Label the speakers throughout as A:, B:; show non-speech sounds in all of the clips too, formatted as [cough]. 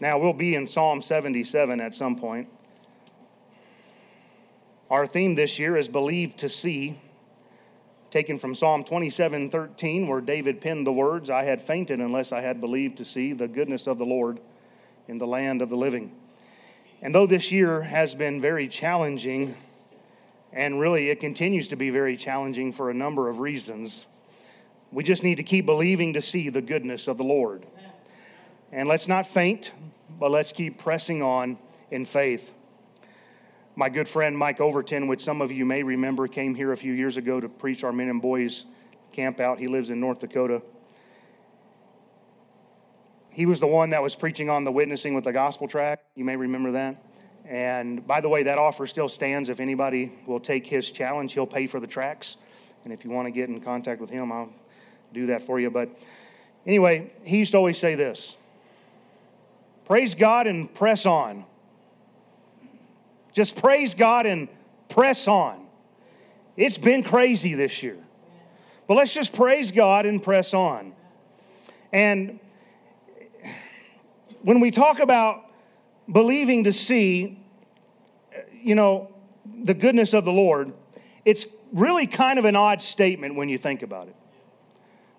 A: Now, we'll be in Psalm 77 at some point. Our theme this year is Believe to See, taken from Psalm 27 13, where David penned the words, I had fainted unless I had believed to see the goodness of the Lord in the land of the living. And though this year has been very challenging, and really it continues to be very challenging for a number of reasons, we just need to keep believing to see the goodness of the Lord. And let's not faint, but let's keep pressing on in faith. My good friend Mike Overton, which some of you may remember, came here a few years ago to preach our men and boys camp out. He lives in North Dakota. He was the one that was preaching on the witnessing with the gospel track. You may remember that. And by the way, that offer still stands. If anybody will take his challenge, he'll pay for the tracks. And if you want to get in contact with him, I'll do that for you. But anyway, he used to always say this praise God and press on. Just praise God and press on. It's been crazy this year. But let's just praise God and press on. And when we talk about believing to see, you know, the goodness of the Lord, it's really kind of an odd statement when you think about it.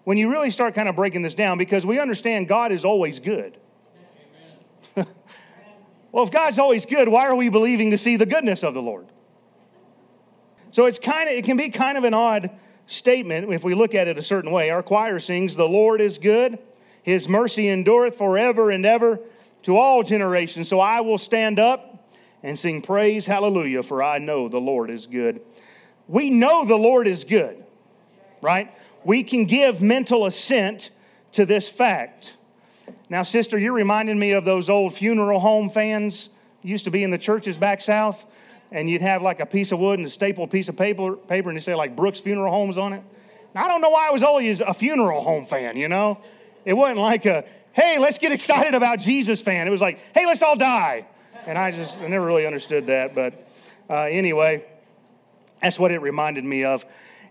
A: When you really start kind of breaking this down, because we understand God is always good. Well, if God's always good, why are we believing to see the goodness of the Lord? So it's kind of it can be kind of an odd statement if we look at it a certain way. Our choir sings, "The Lord is good; His mercy endureth forever and ever to all generations." So I will stand up and sing praise, hallelujah, for I know the Lord is good. We know the Lord is good, right? We can give mental assent to this fact. Now, sister, you're reminding me of those old funeral home fans used to be in the churches back south, and you'd have like a piece of wood and a stapled piece of paper, paper and you say like Brooks Funeral Homes on it. Now, I don't know why I was always a funeral home fan, you know? It wasn't like a, hey, let's get excited about Jesus fan. It was like, hey, let's all die. And I just I never really understood that. But uh, anyway, that's what it reminded me of.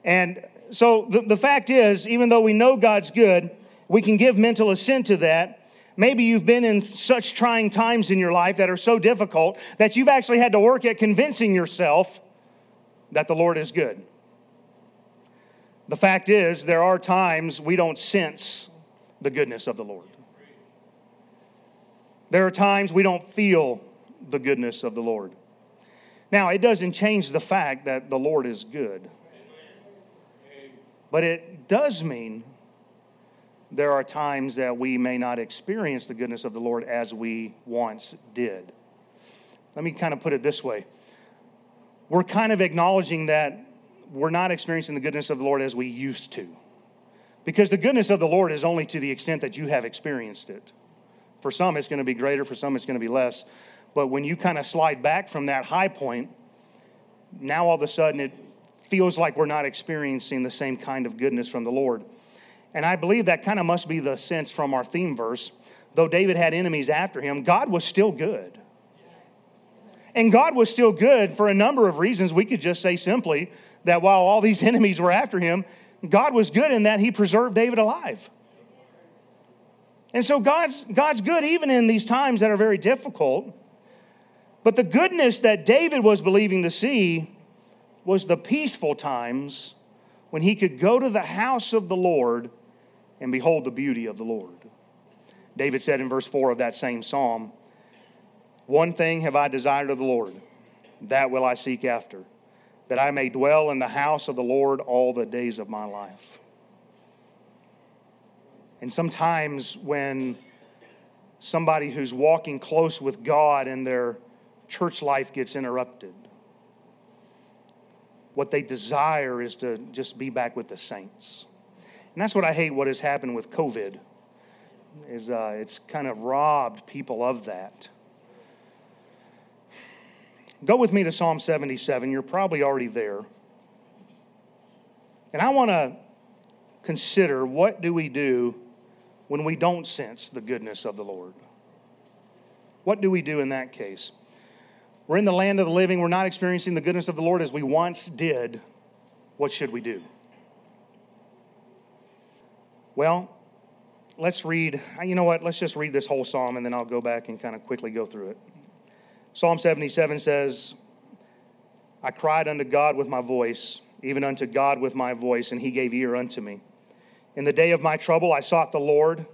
A: And so the, the fact is, even though we know God's good, we can give mental assent to that. Maybe you've been in such trying times in your life that are so difficult that you've actually had to work at convincing yourself that the Lord is good. The fact is, there are times we don't sense the goodness of the Lord. There are times we don't feel the goodness of the Lord. Now, it doesn't change the fact that the Lord is good, but it does mean there are times that we may not experience the goodness of the Lord as we once did. Let me kind of put it this way we're kind of acknowledging that we're not experiencing the goodness of the Lord as we used to. Because the goodness of the Lord is only to the extent that you have experienced it. For some, it's going to be greater, for some, it's going to be less. But when you kind of slide back from that high point, now all of a sudden it feels like we're not experiencing the same kind of goodness from the Lord. And I believe that kind of must be the sense from our theme verse. Though David had enemies after him, God was still good. And God was still good for a number of reasons. We could just say simply that while all these [laughs] enemies were after him, God was good in that he preserved David alive. And so God's, God's good even in these times that are very difficult. But the goodness that David was believing to see was the peaceful times when he could go to the house of the Lord and behold the beauty of the Lord. David said in verse 4 of that same psalm, One thing have I desired of the Lord, that will I seek after, that I may dwell in the house of the Lord all the days of my life. And sometimes when somebody who's walking close with God and their church life gets interrupted, what they desire is to just be back with the saints. And that's what I hate what has happened with COVID is uh, it's kind of robbed people of that. Go with me to Psalm 77. You're probably already there. And I want to consider what do we do when we don't sense the goodness of the Lord? What do we do in that case? We're in the land of the living. We're not experiencing the goodness of the Lord as we once did. What should we do? Well, let's read, you know what, let's just read this whole psalm and then I'll go back and kind of quickly go through it. Psalm 77 says, I cried unto God with my voice, even unto God with my voice, and he gave ear unto me. In the day of my trouble, I sought the Lord.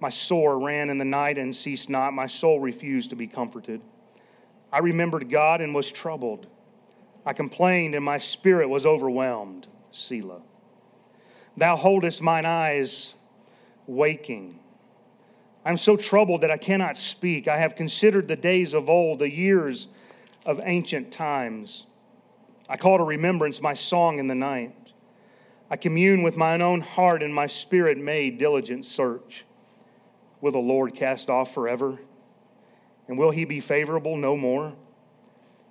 A: My sore ran in the night and ceased not. My soul refused to be comforted. I remembered God and was troubled. I complained, and my spirit was overwhelmed. Selah. Thou holdest mine eyes waking. I'm so troubled that I cannot speak. I have considered the days of old, the years of ancient times. I call to remembrance my song in the night. I commune with mine own heart, and my spirit made diligent search. Will the Lord cast off forever? And will he be favorable no more?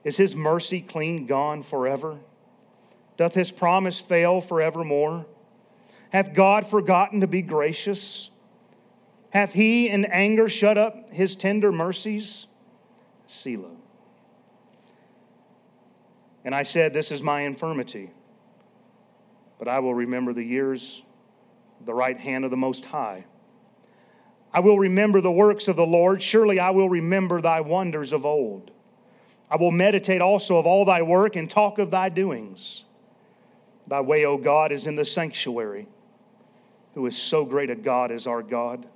A: Is his mercy clean gone forever? Doth his promise fail forevermore? Hath God forgotten to be gracious? Hath he in anger shut up his tender mercies? Selah. And I said, This is my infirmity, but I will remember the years, the right hand of the Most High. I will remember the works of the Lord. Surely I will remember thy wonders of old. I will meditate also of all thy work and talk of thy doings. Thy way, O God, is in the sanctuary. Who is so great a God as our God?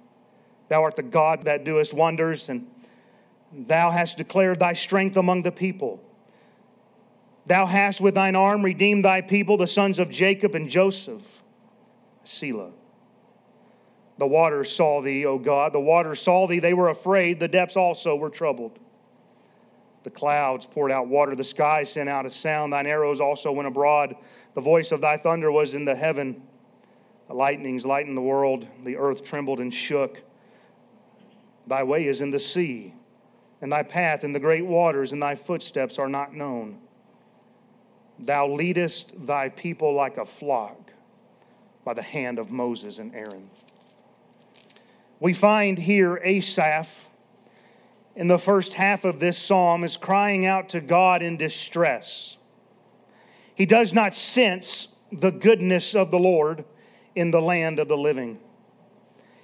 A: Thou art the God that doest wonders, and thou hast declared thy strength among the people. Thou hast with thine arm redeemed thy people, the sons of Jacob and Joseph. Selah. The waters saw thee, O God. The waters saw thee. They were afraid. The depths also were troubled. The clouds poured out water. The sky sent out a sound. Thine arrows also went abroad. The voice of thy thunder was in the heaven. The lightnings lightened the world. The earth trembled and shook. Thy way is in the sea, and thy path in the great waters, and thy footsteps are not known. Thou leadest thy people like a flock by the hand of Moses and Aaron we find here Asaph in the first half of this psalm is crying out to God in distress. He does not sense the goodness of the Lord in the land of the living.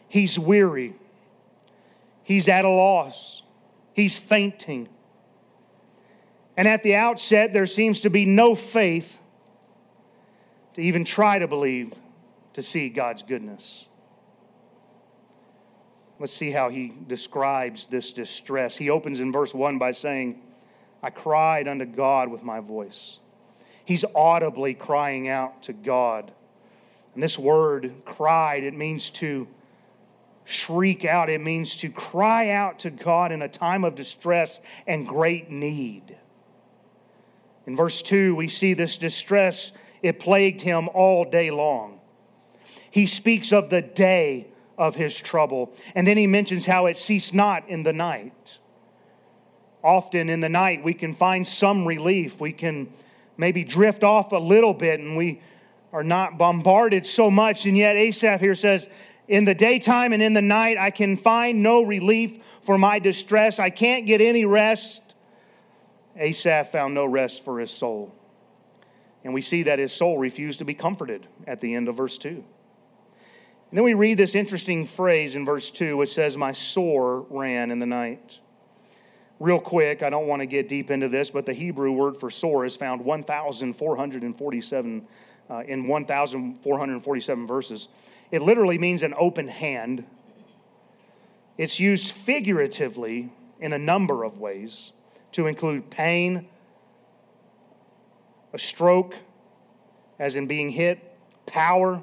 A: He's weary. He's at a loss. He's fainting. And at the outset, there seems to be no faith to even try to believe to see God's goodness. Let's see how he describes this distress. He opens in verse 1 by saying, I cried unto God with my voice. He's audibly crying out to God. And this word, cried, it means to shriek out, it means to cry out to God in a time of distress and great need. In verse 2, we see this distress, it plagued him all day long. He speaks of the day of his trouble. And then he mentions how it ceased not in the night. Often in the night, we can find some relief. We can maybe drift off a little bit and we are not bombarded so much. And yet, Asaph here says, In the daytime and in the night, I can find no relief for my distress. I can't get any rest. Asaph found no rest for his soul. And we see that his soul refused to be comforted at the end of verse 2. And then we read this interesting phrase in verse 2, which says, My sore ran in the night. Real quick, I don't want to get deep into this, but the Hebrew word for sore is found 1,447 uh, in 1,447 verses. It literally means an open hand. It's used figuratively in a number of ways to include pain, a stroke, as in being hit, power,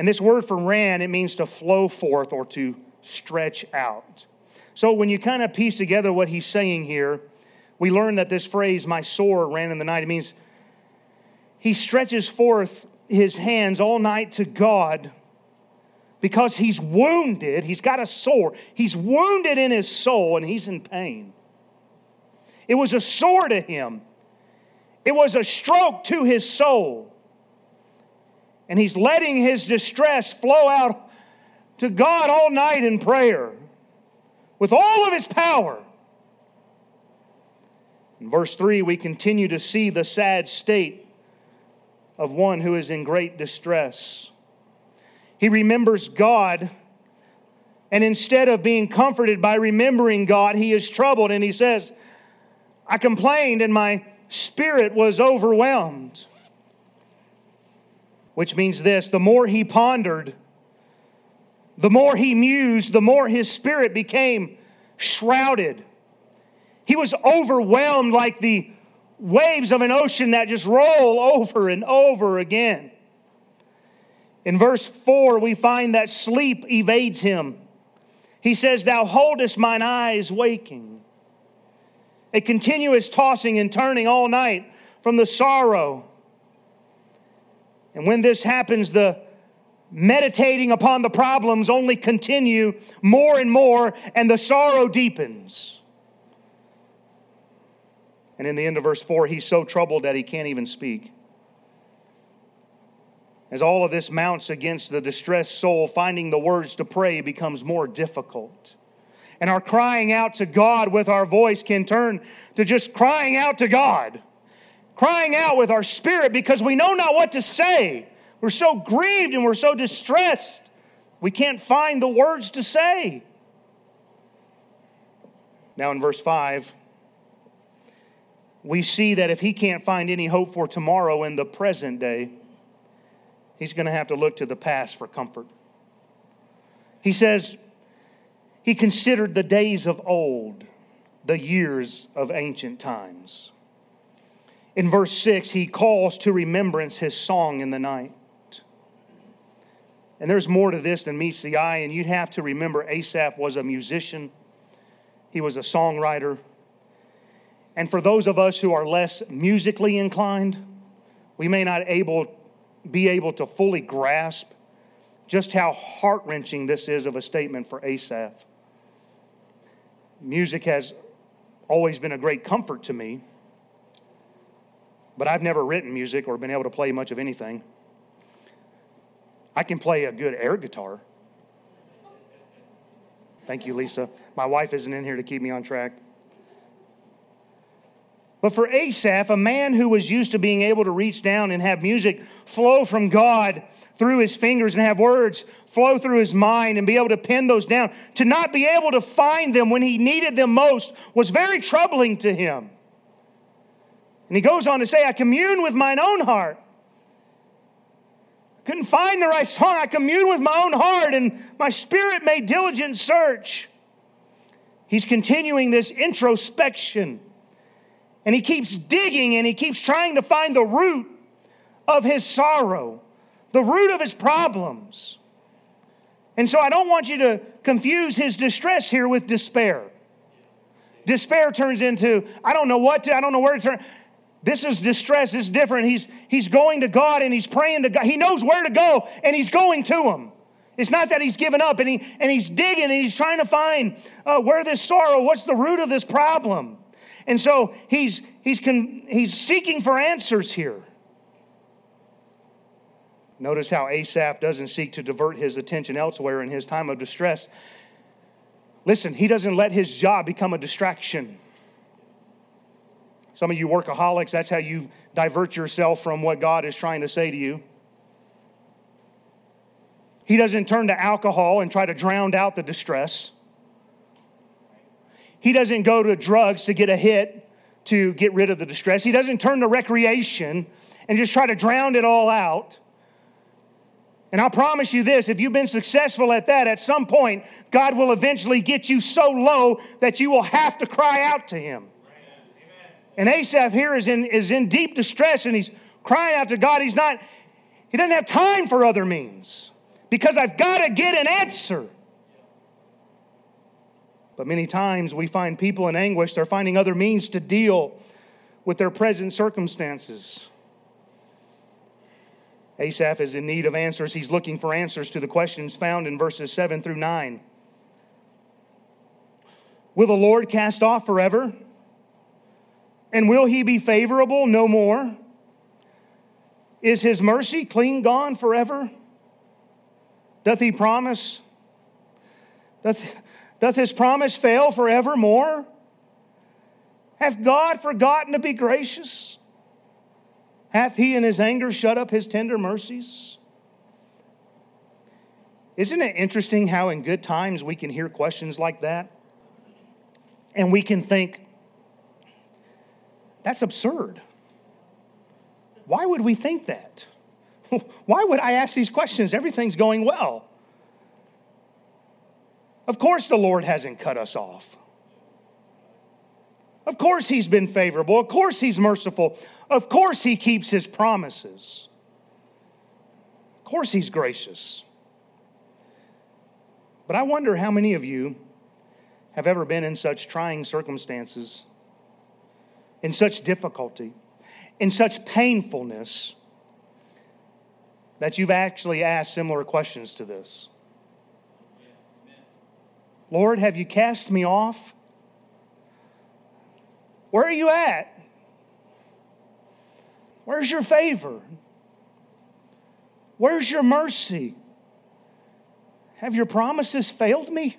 A: and this word for ran, it means to flow forth or to stretch out. So when you kind of piece together what he's saying here, we learn that this phrase, my sore ran in the night, it means he stretches forth his hands all night to God because he's wounded. He's got a sore. He's wounded in his soul and he's in pain. It was a sore to him, it was a stroke to his soul and he's letting his distress flow out to God all night in prayer with all of his power. In verse 3, we continue to see the sad state of one who is in great distress. He remembers God. And instead of being comforted by remembering God, he is troubled. And he says, I complained and my spirit was overwhelmed. Which means this the more he pondered, the more he mused, the more his spirit became shrouded. He was overwhelmed like the waves of an ocean that just roll over and over again. In verse 4, we find that sleep evades him. He says, Thou holdest mine eyes waking. A continuous tossing and turning all night from the sorrow. And when this happens, the meditating upon the problems only continue more and more, and the sorrow deepens. And in the end of verse 4, he's so troubled that he can't even speak. As all of this mounts against the distressed soul, finding the words to pray becomes more difficult. And our crying out to God with our voice can turn to just crying out to God, crying out with our spirit because we know not what to say. We're so grieved and we're so distressed, we can't find the words to say. Now, in verse 5, we see that if he can't find any hope for tomorrow in the present day, he's going to have to look to the past for comfort. He says, he considered the days of old, the years of ancient times. In verse 6, he calls to remembrance his song in the night. And there's more to this than meets the eye, and you'd have to remember Asaph was a musician, he was a songwriter. And for those of us who are less musically inclined, we may not able be able to fully grasp just how heart wrenching this is of a statement for Asaph. Music has always been a great comfort to me, but I've never written music or been able to play much of anything. I can play a good air guitar. Thank you, Lisa. My wife isn't in here to keep me on track. But for Asaph, a man who was used to being able to reach down and have music flow from God through his fingers and have words flow through his mind and be able to pin those down, to not be able to find them when he needed them most was very troubling to him. And he goes on to say, I commune with mine own heart. Couldn't find the right song. I commune with my own heart, and my spirit made diligent search. He's continuing this introspection. And he keeps digging and he keeps trying to find the root of his sorrow, the root of his problems. And so I don't want you to confuse his distress here with despair. Despair turns into, I don't know what to, I don't know where to turn. This is distress, it's different. He's, he's going to God and he's praying to God. He knows where to go and he's going to him. It's not that he's given up and, he, and he's digging and he's trying to find uh, where this sorrow, what's the root of this problem. And so he's, he's, con, he's seeking for answers here. Notice how Asaph doesn't seek to divert his attention elsewhere in his time of distress. Listen, he doesn't let his job become a distraction. Some of you workaholics, that's how you divert yourself from what God is trying to say to you. He doesn't turn to alcohol and try to drown out the distress. He doesn't go to drugs to get a hit to get rid of the distress. He doesn't turn to recreation and just try to drown it all out. And I'll promise you this if you've been successful at that, at some point, God will eventually get you so low that you will have to cry out to Him. And Asaph here is in, is in deep distress and he's crying out to God. He's not, he doesn't have time for other means because I've got to get an answer. But many times we find people in anguish, they're finding other means to deal with their present circumstances. Asaph is in need of answers. He's looking for answers to the questions found in verses 7 through 9. Will the Lord cast off forever? And will he be favorable no more? Is his mercy clean gone forever? Doth he promise? Doth, Doth his promise fail forevermore? Hath God forgotten to be gracious? Hath he in his anger shut up his tender mercies? Isn't it interesting how in good times we can hear questions like that? And we can think, that's absurd. Why would we think that? [laughs] Why would I ask these questions? Everything's going well. Of course, the Lord hasn't cut us off. Of course, He's been favorable. Of course, He's merciful. Of course, He keeps His promises. Of course, He's gracious. But I wonder how many of you have ever been in such trying circumstances, in such difficulty, in such painfulness, that you've actually asked similar questions to this. Lord, have you cast me off? Where are you at? Where's your favor? Where's your mercy? Have your promises failed me?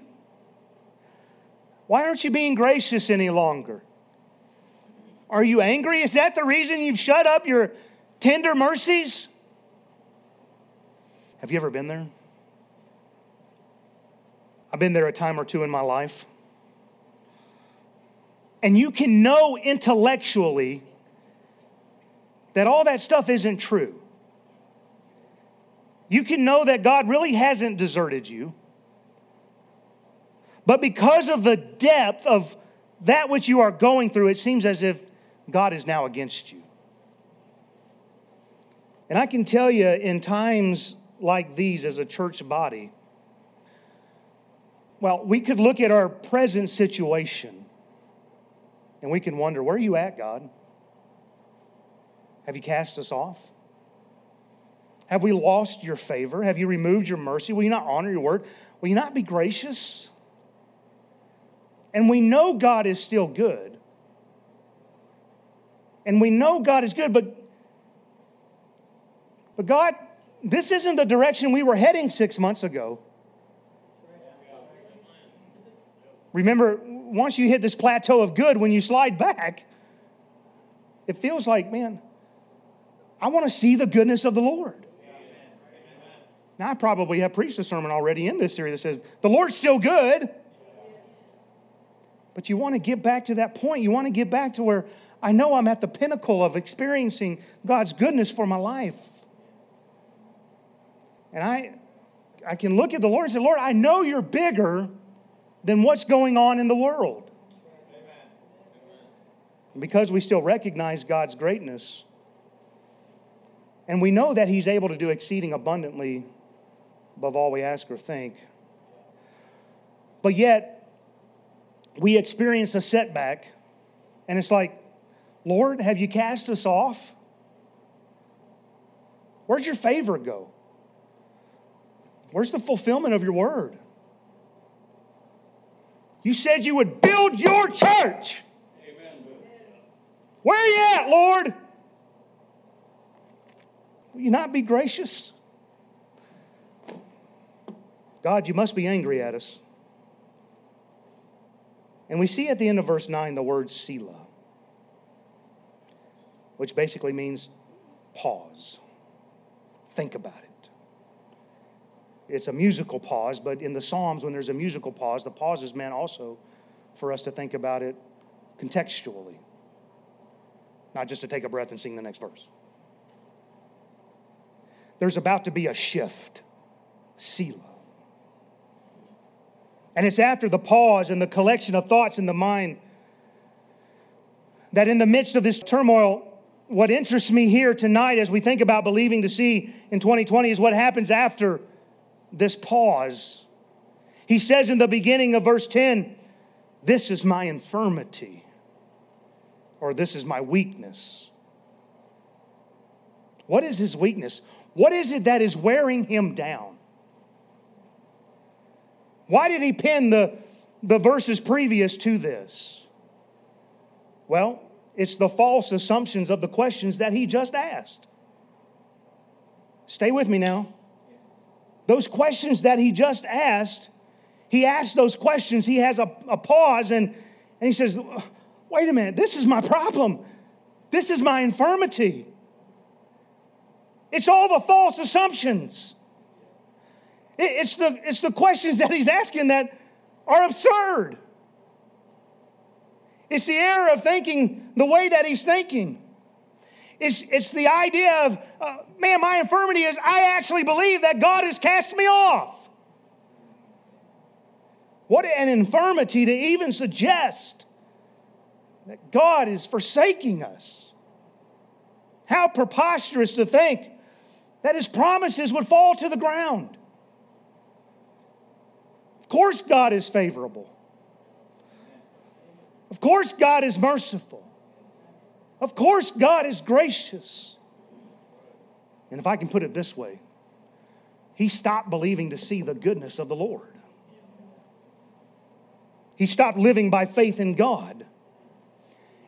A: Why aren't you being gracious any longer? Are you angry? Is that the reason you've shut up your tender mercies? Have you ever been there? I've been there a time or two in my life. And you can know intellectually that all that stuff isn't true. You can know that God really hasn't deserted you. But because of the depth of that which you are going through, it seems as if God is now against you. And I can tell you, in times like these as a church body, well, we could look at our present situation and we can wonder where are you at, God? Have you cast us off? Have we lost your favor? Have you removed your mercy? Will you not honor your word? Will you not be gracious? And we know God is still good. And we know God is good, but, but God, this isn't the direction we were heading six months ago. Remember, once you hit this plateau of good, when you slide back, it feels like, man, I want to see the goodness of the Lord. Now, I probably have preached a sermon already in this series that says, the Lord's still good. But you want to get back to that point. You want to get back to where I know I'm at the pinnacle of experiencing God's goodness for my life. And I, I can look at the Lord and say, Lord, I know you're bigger than what's going on in the world. because we still recognize God's greatness, and we know that He's able to do exceeding abundantly above all we ask or think, but yet we experience a setback, and it's like, Lord, have you cast us off? Where'd your favor go? Where's the fulfillment of your word? You said you would build your church. Amen. Where are you at, Lord? Will you not be gracious? God, you must be angry at us. And we see at the end of verse 9 the word Selah, which basically means pause. Think about it it's a musical pause, but in the Psalms, when there's a musical pause, the pause is meant also for us to think about it contextually, not just to take a breath and sing the next verse. There's about to be a shift, Selah. And it's after the pause and the collection of thoughts in the mind that in the midst of this turmoil, what interests me here tonight as we think about believing to see in 2020 is what happens after this pause. He says in the beginning of verse 10, This is my infirmity, or this is my weakness. What is his weakness? What is it that is wearing him down? Why did he pin the, the verses previous to this? Well, it's the false assumptions of the questions that he just asked. Stay with me now. Those questions that he just asked, he asks those questions. He has a, a pause and, and he says, Wait a minute, this is my problem. This is my infirmity. It's all the false assumptions. It's the, it's the questions that he's asking that are absurd. It's the error of thinking the way that he's thinking. It's, it's the idea of, uh, man, my infirmity is I actually believe that God has cast me off. What an infirmity to even suggest that God is forsaking us. How preposterous to think that his promises would fall to the ground. Of course, God is favorable. Of course, God is merciful. Of course, God is gracious. And if I can put it this way, he stopped believing to see the goodness of the Lord. He stopped living by faith in God.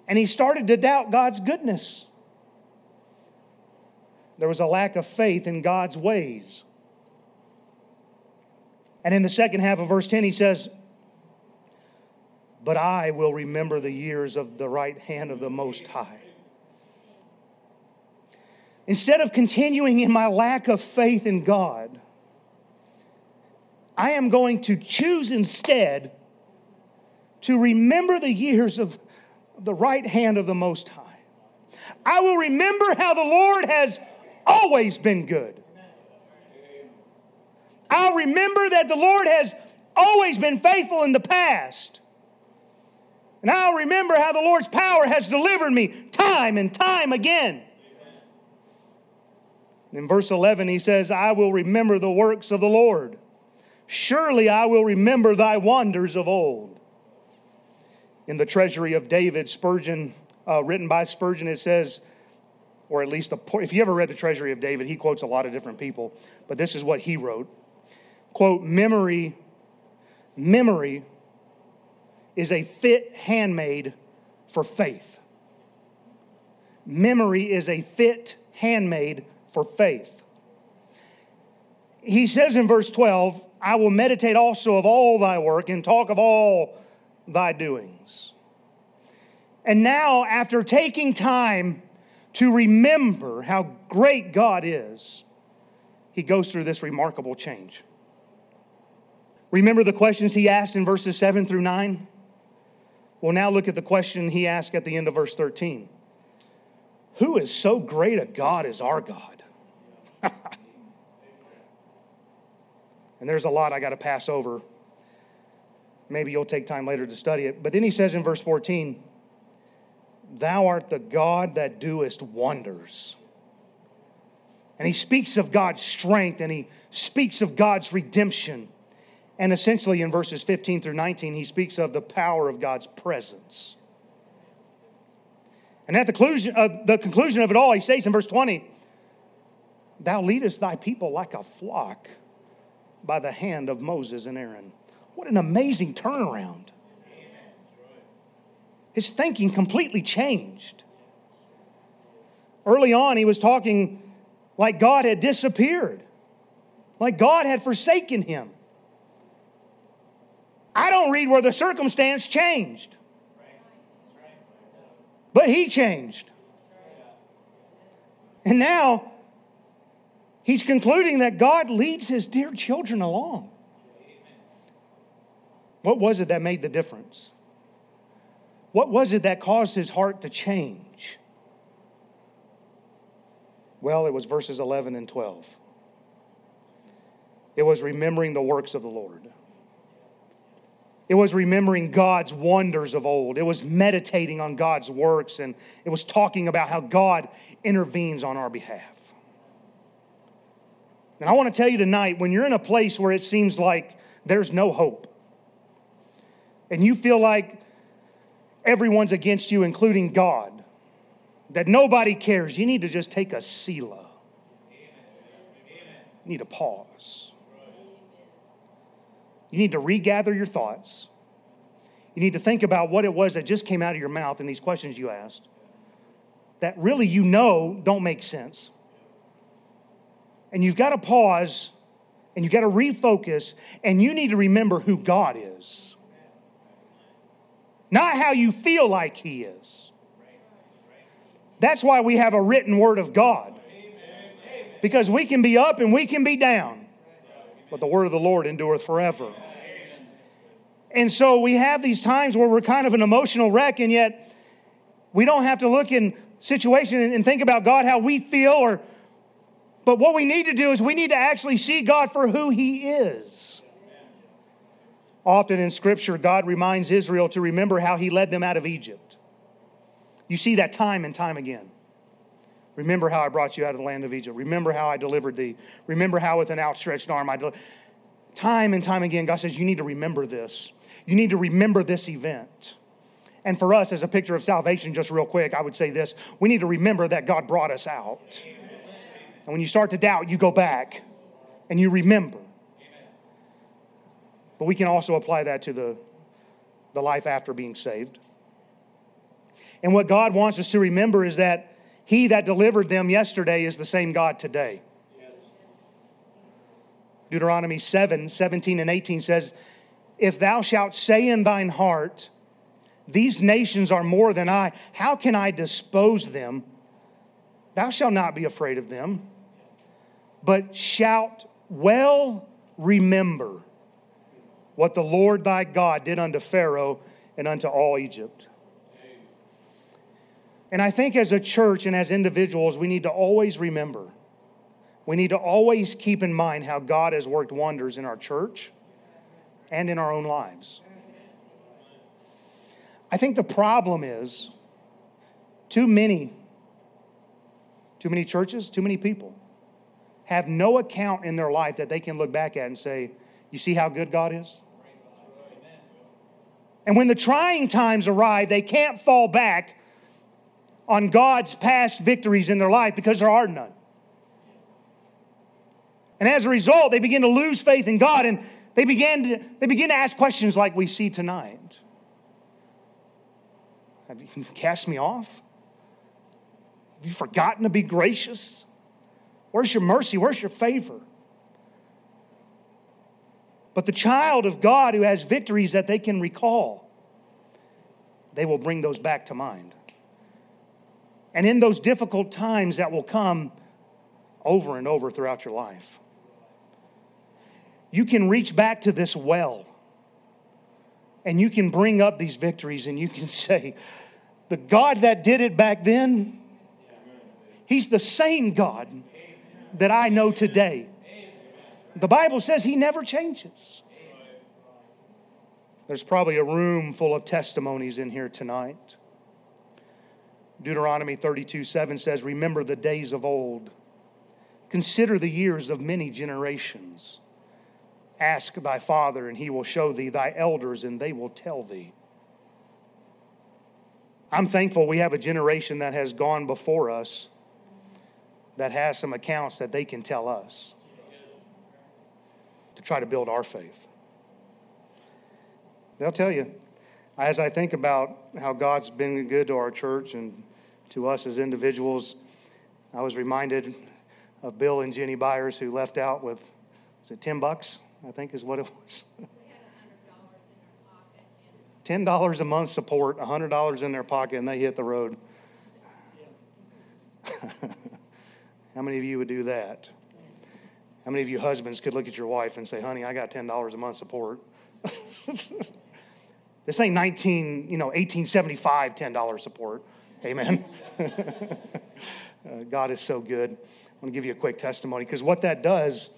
A: And he started to doubt God's goodness. There was a lack of faith in God's ways. And in the second half of verse 10, he says, But I will remember the years of the right hand of the Most High. Instead of continuing in my lack of faith in God, I am going to choose instead to remember the years of the right hand of the Most High. I will remember how the Lord has always been good. I'll remember that the Lord has always been faithful in the past. And I'll remember how the Lord's power has delivered me time and time again. In verse 11, he says, I will remember the works of the Lord. Surely I will remember thy wonders of old. In the treasury of David, Spurgeon, uh, written by Spurgeon, it says, or at least a, if you ever read the treasury of David, he quotes a lot of different people, but this is what he wrote. Quote, memory, memory is a fit handmaid for faith. Memory is a fit handmaid for faith. He says in verse 12, I will meditate also of all thy work and talk of all thy doings. And now, after taking time to remember how great God is, he goes through this remarkable change. Remember the questions he asked in verses 7 through 9? Well, now look at the question he asked at the end of verse 13 Who is so great a God as our God? [laughs] and there's a lot I got to pass over. Maybe you'll take time later to study it. But then he says in verse 14, Thou art the God that doest wonders. And he speaks of God's strength and he speaks of God's redemption. And essentially, in verses 15 through 19, he speaks of the power of God's presence. And at the conclusion, uh, the conclusion of it all, he says in verse 20, Thou leadest thy people like a flock by the hand of Moses and Aaron. What an amazing turnaround. His thinking completely changed. Early on, he was talking like God had disappeared, like God had forsaken him. I don't read where the circumstance changed, but he changed. And now He's concluding that God leads his dear children along. What was it that made the difference? What was it that caused his heart to change? Well, it was verses 11 and 12. It was remembering the works of the Lord. It was remembering God's wonders of old. It was meditating on God's works, and it was talking about how God intervenes on our behalf. And I want to tell you tonight when you're in a place where it seems like there's no hope, and you feel like everyone's against you, including God, that nobody cares, you need to just take a Selah. You need to pause. You need to regather your thoughts. You need to think about what it was that just came out of your mouth in these questions you asked that really you know don't make sense and you've got to pause and you've got to refocus and you need to remember who God is. Not how you feel like He is. That's why we have a written word of God. Because we can be up and we can be down. But the word of the Lord endureth forever. And so we have these times where we're kind of an emotional wreck, and yet we don't have to look in situation and think about God how we feel or but what we need to do is we need to actually see God for who he is. Often in scripture God reminds Israel to remember how he led them out of Egypt. You see that time and time again. Remember how I brought you out of the land of Egypt. Remember how I delivered thee. Remember how with an outstretched arm I delivered. Time and time again, God says, You need to remember this. You need to remember this event. And for us, as a picture of salvation, just real quick, I would say this we need to remember that God brought us out. And when you start to doubt, you go back and you remember. But we can also apply that to the, the life after being saved. And what God wants us to remember is that He that delivered them yesterday is the same God today. Deuteronomy 7 17 and 18 says, If thou shalt say in thine heart, These nations are more than I, how can I dispose them? Thou shalt not be afraid of them, but shalt well remember what the Lord thy God did unto Pharaoh and unto all Egypt. And I think as a church and as individuals, we need to always remember, we need to always keep in mind how God has worked wonders in our church and in our own lives. I think the problem is too many, too many churches, too many people have no account in their life that they can look back at and say, You see how good God is? And when the trying times arrive, they can't fall back on God's past victories in their life because there are none. And as a result, they begin to lose faith in God and they begin to, they begin to ask questions like we see tonight Have you [laughs] cast me off? Have you forgotten to be gracious? Where's your mercy? Where's your favor? But the child of God who has victories that they can recall, they will bring those back to mind. And in those difficult times that will come over and over throughout your life, you can reach back to this well and you can bring up these victories and you can [laughs] say, The God that did it back then, He's the same God that I know today. The Bible says He never changes. There's probably a room full of testimonies in here tonight. Deuteronomy 32 7 says, Remember the days of old, consider the years of many generations. Ask thy father, and he will show thee, thy elders, and they will tell thee. I'm thankful we have a generation that has gone before us that has some accounts that they can tell us to try to build our faith. They'll tell you. As I think about how God's been good to our church and to us as individuals, I was reminded of Bill and Jenny Byers who left out with, is it 10 bucks? I think is what it was. $10 a month support, $100 in their pocket, and they hit the road. [laughs] How many of you would do that? How many of you husbands could look at your wife and say, honey, I got $10 a month support? [laughs] this ain't 19, you know, 1875 $10 support. Amen. [laughs] uh, God is so good. I want to give you a quick testimony because what that does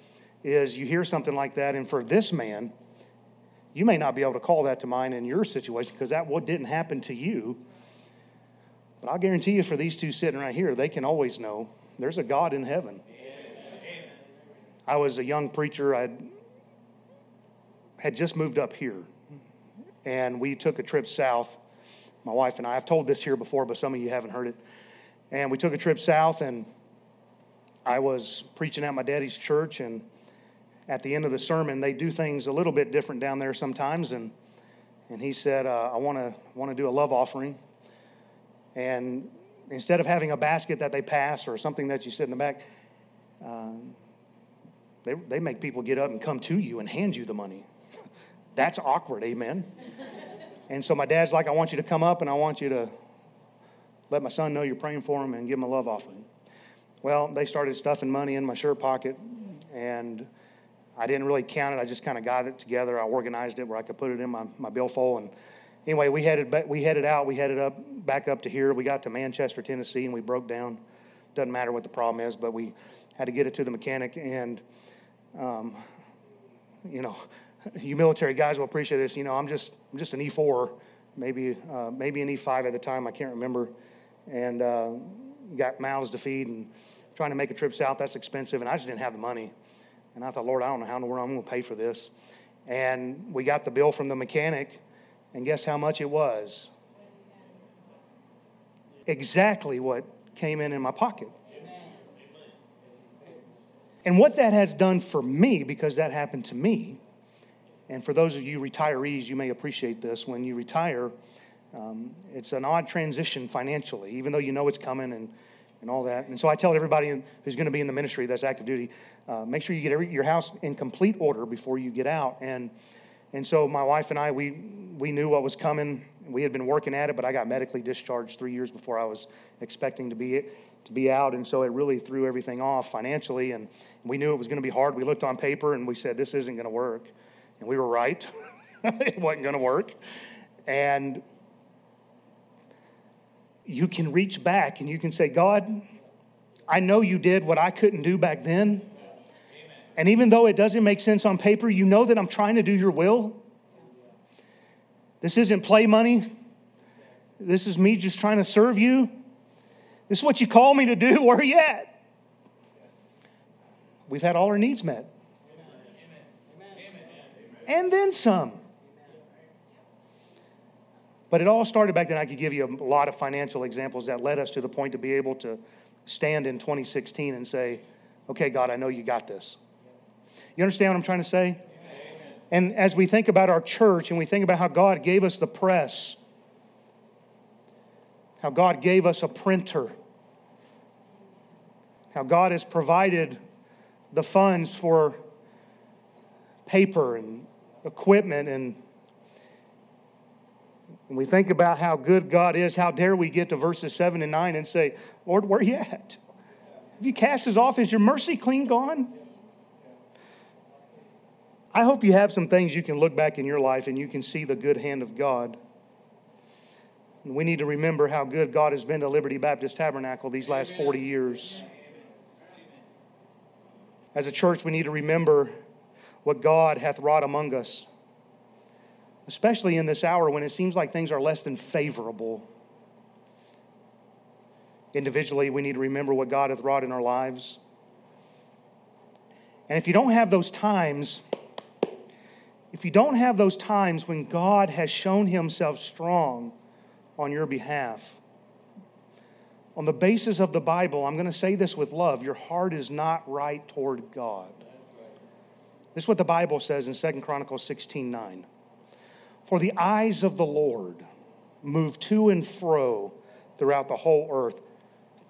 A: is you hear something like that, and for this man, you may not be able to call that to mind in your situation because that what didn't happen to you. But I'll guarantee you, for these two sitting right here, they can always know there's a God in heaven. I was a young preacher. I had just moved up here, and we took a trip south. My wife and I. I've told this here before, but some of you haven't heard it. And we took a trip south, and I was preaching at my daddy's church, and at the end of the sermon, they do things a little bit different down there sometimes. And and he said, uh, "I want to want to do a love offering." And instead of having a basket that they pass or something that you sit in the back, um, they, they make people get up and come to you and hand you the money. [laughs] That's awkward, amen. And so my dad's like, I want you to come up and I want you to let my son know you're praying for him and give him a love offering. Well, they started stuffing money in my shirt pocket, and I didn't really count it. I just kind of got it together. I organized it where I could put it in my, my billfold. And anyway, we headed back, we headed out. We headed up back up to here. We got to Manchester, Tennessee, and we broke down. Doesn't matter what the problem is, but we had to get it to the mechanic. And um, you know, [laughs] you military guys will appreciate this. You know, I'm just I'm just an E4, maybe uh, maybe an E5 at the time. I can't remember. And uh, got mouths to feed and trying to make a trip south. That's expensive, and I just didn't have the money. And I thought, Lord, I don't know how in the world I'm going to pay for this. And we got the bill from the mechanic, and guess how much it was? Exactly what came in in my pocket. And what that has done for me, because that happened to me, and for those of you retirees, you may appreciate this. When you retire, um, it's an odd transition financially, even though you know it's coming and and all that. And so I tell everybody who's going to be in the ministry that's active duty, uh, make sure you get every, your house in complete order before you get out. And and so my wife and I, we we knew what was coming. We had been working at it, but I got medically discharged three years before I was expecting to be to be out, and so it really threw everything off financially. And we knew it was going to be hard. We looked on paper and we said this isn't going to work, and we were right. [laughs] it wasn't going to work. And you can reach back and you can say, God, I know you did what I couldn't do back then. And even though it doesn't make sense on paper, you know that I'm trying to do your will. This isn't play money. This is me just trying to serve you. This is what you call me to do. [laughs] Where are you at? We've had all our needs met. And then some. But it all started back then. I could give you a lot of financial examples that led us to the point to be able to stand in 2016 and say, okay, God, I know you got this. You understand what I'm trying to say? Amen. And as we think about our church and we think about how God gave us the press, how God gave us a printer, how God has provided the funds for paper and equipment and and we think about how good God is, how dare we get to verses 7 and 9 and say, Lord, where are you at? Have you cast us off? Is your mercy clean gone? I hope you have some things you can look back in your life and you can see the good hand of God. And we need to remember how good God has been to Liberty Baptist Tabernacle these last 40 years. As a church, we need to remember what God hath wrought among us especially in this hour when it seems like things are less than favorable. Individually, we need to remember what God hath wrought in our lives. And if you don't have those times, if you don't have those times when God has shown himself strong on your behalf, on the basis of the Bible, I'm going to say this with love your heart is not right toward God. This is what the Bible says in 2 Chronicles 16 9. For the eyes of the Lord move to and fro throughout the whole earth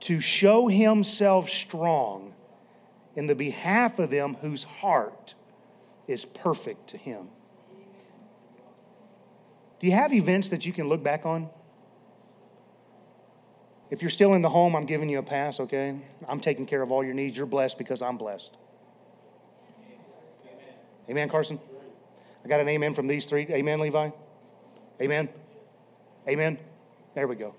A: to show himself strong in the behalf of them whose heart is perfect to him. Do you have events that you can look back on? If you're still in the home, I'm giving you a pass, okay? I'm taking care of all your needs. You're blessed because I'm blessed. Amen, Carson? I got an amen from these three. Amen, Levi? Amen? Amen? There we go.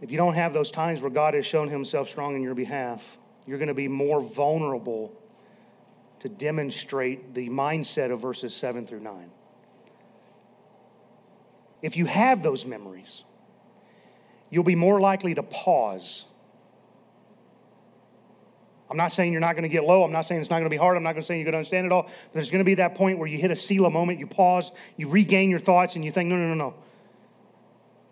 A: If you don't have those times where God has shown himself strong in your behalf, you're going to be more vulnerable to demonstrate the mindset of verses 7 through 9. If you have those memories, you'll be more likely to pause I'm not saying you're not going to get low. I'm not saying it's not going to be hard. I'm not going to say you're going to understand it all. But there's going to be that point where you hit a Selah moment, you pause, you regain your thoughts, and you think, no, no, no, no.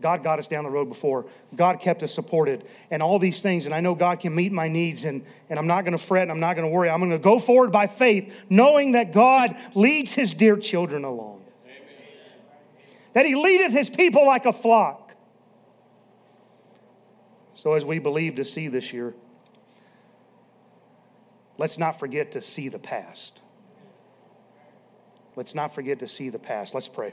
A: God got us down the road before. God kept us supported, and all these things. And I know God can meet my needs, and, and I'm not going to fret and I'm not going to worry. I'm going to go forward by faith, knowing that God leads his dear children along, Amen. that he leadeth his people like a flock. So, as we believe to see this year, let's not forget to see the past. Let's not forget to see the past. Let's pray.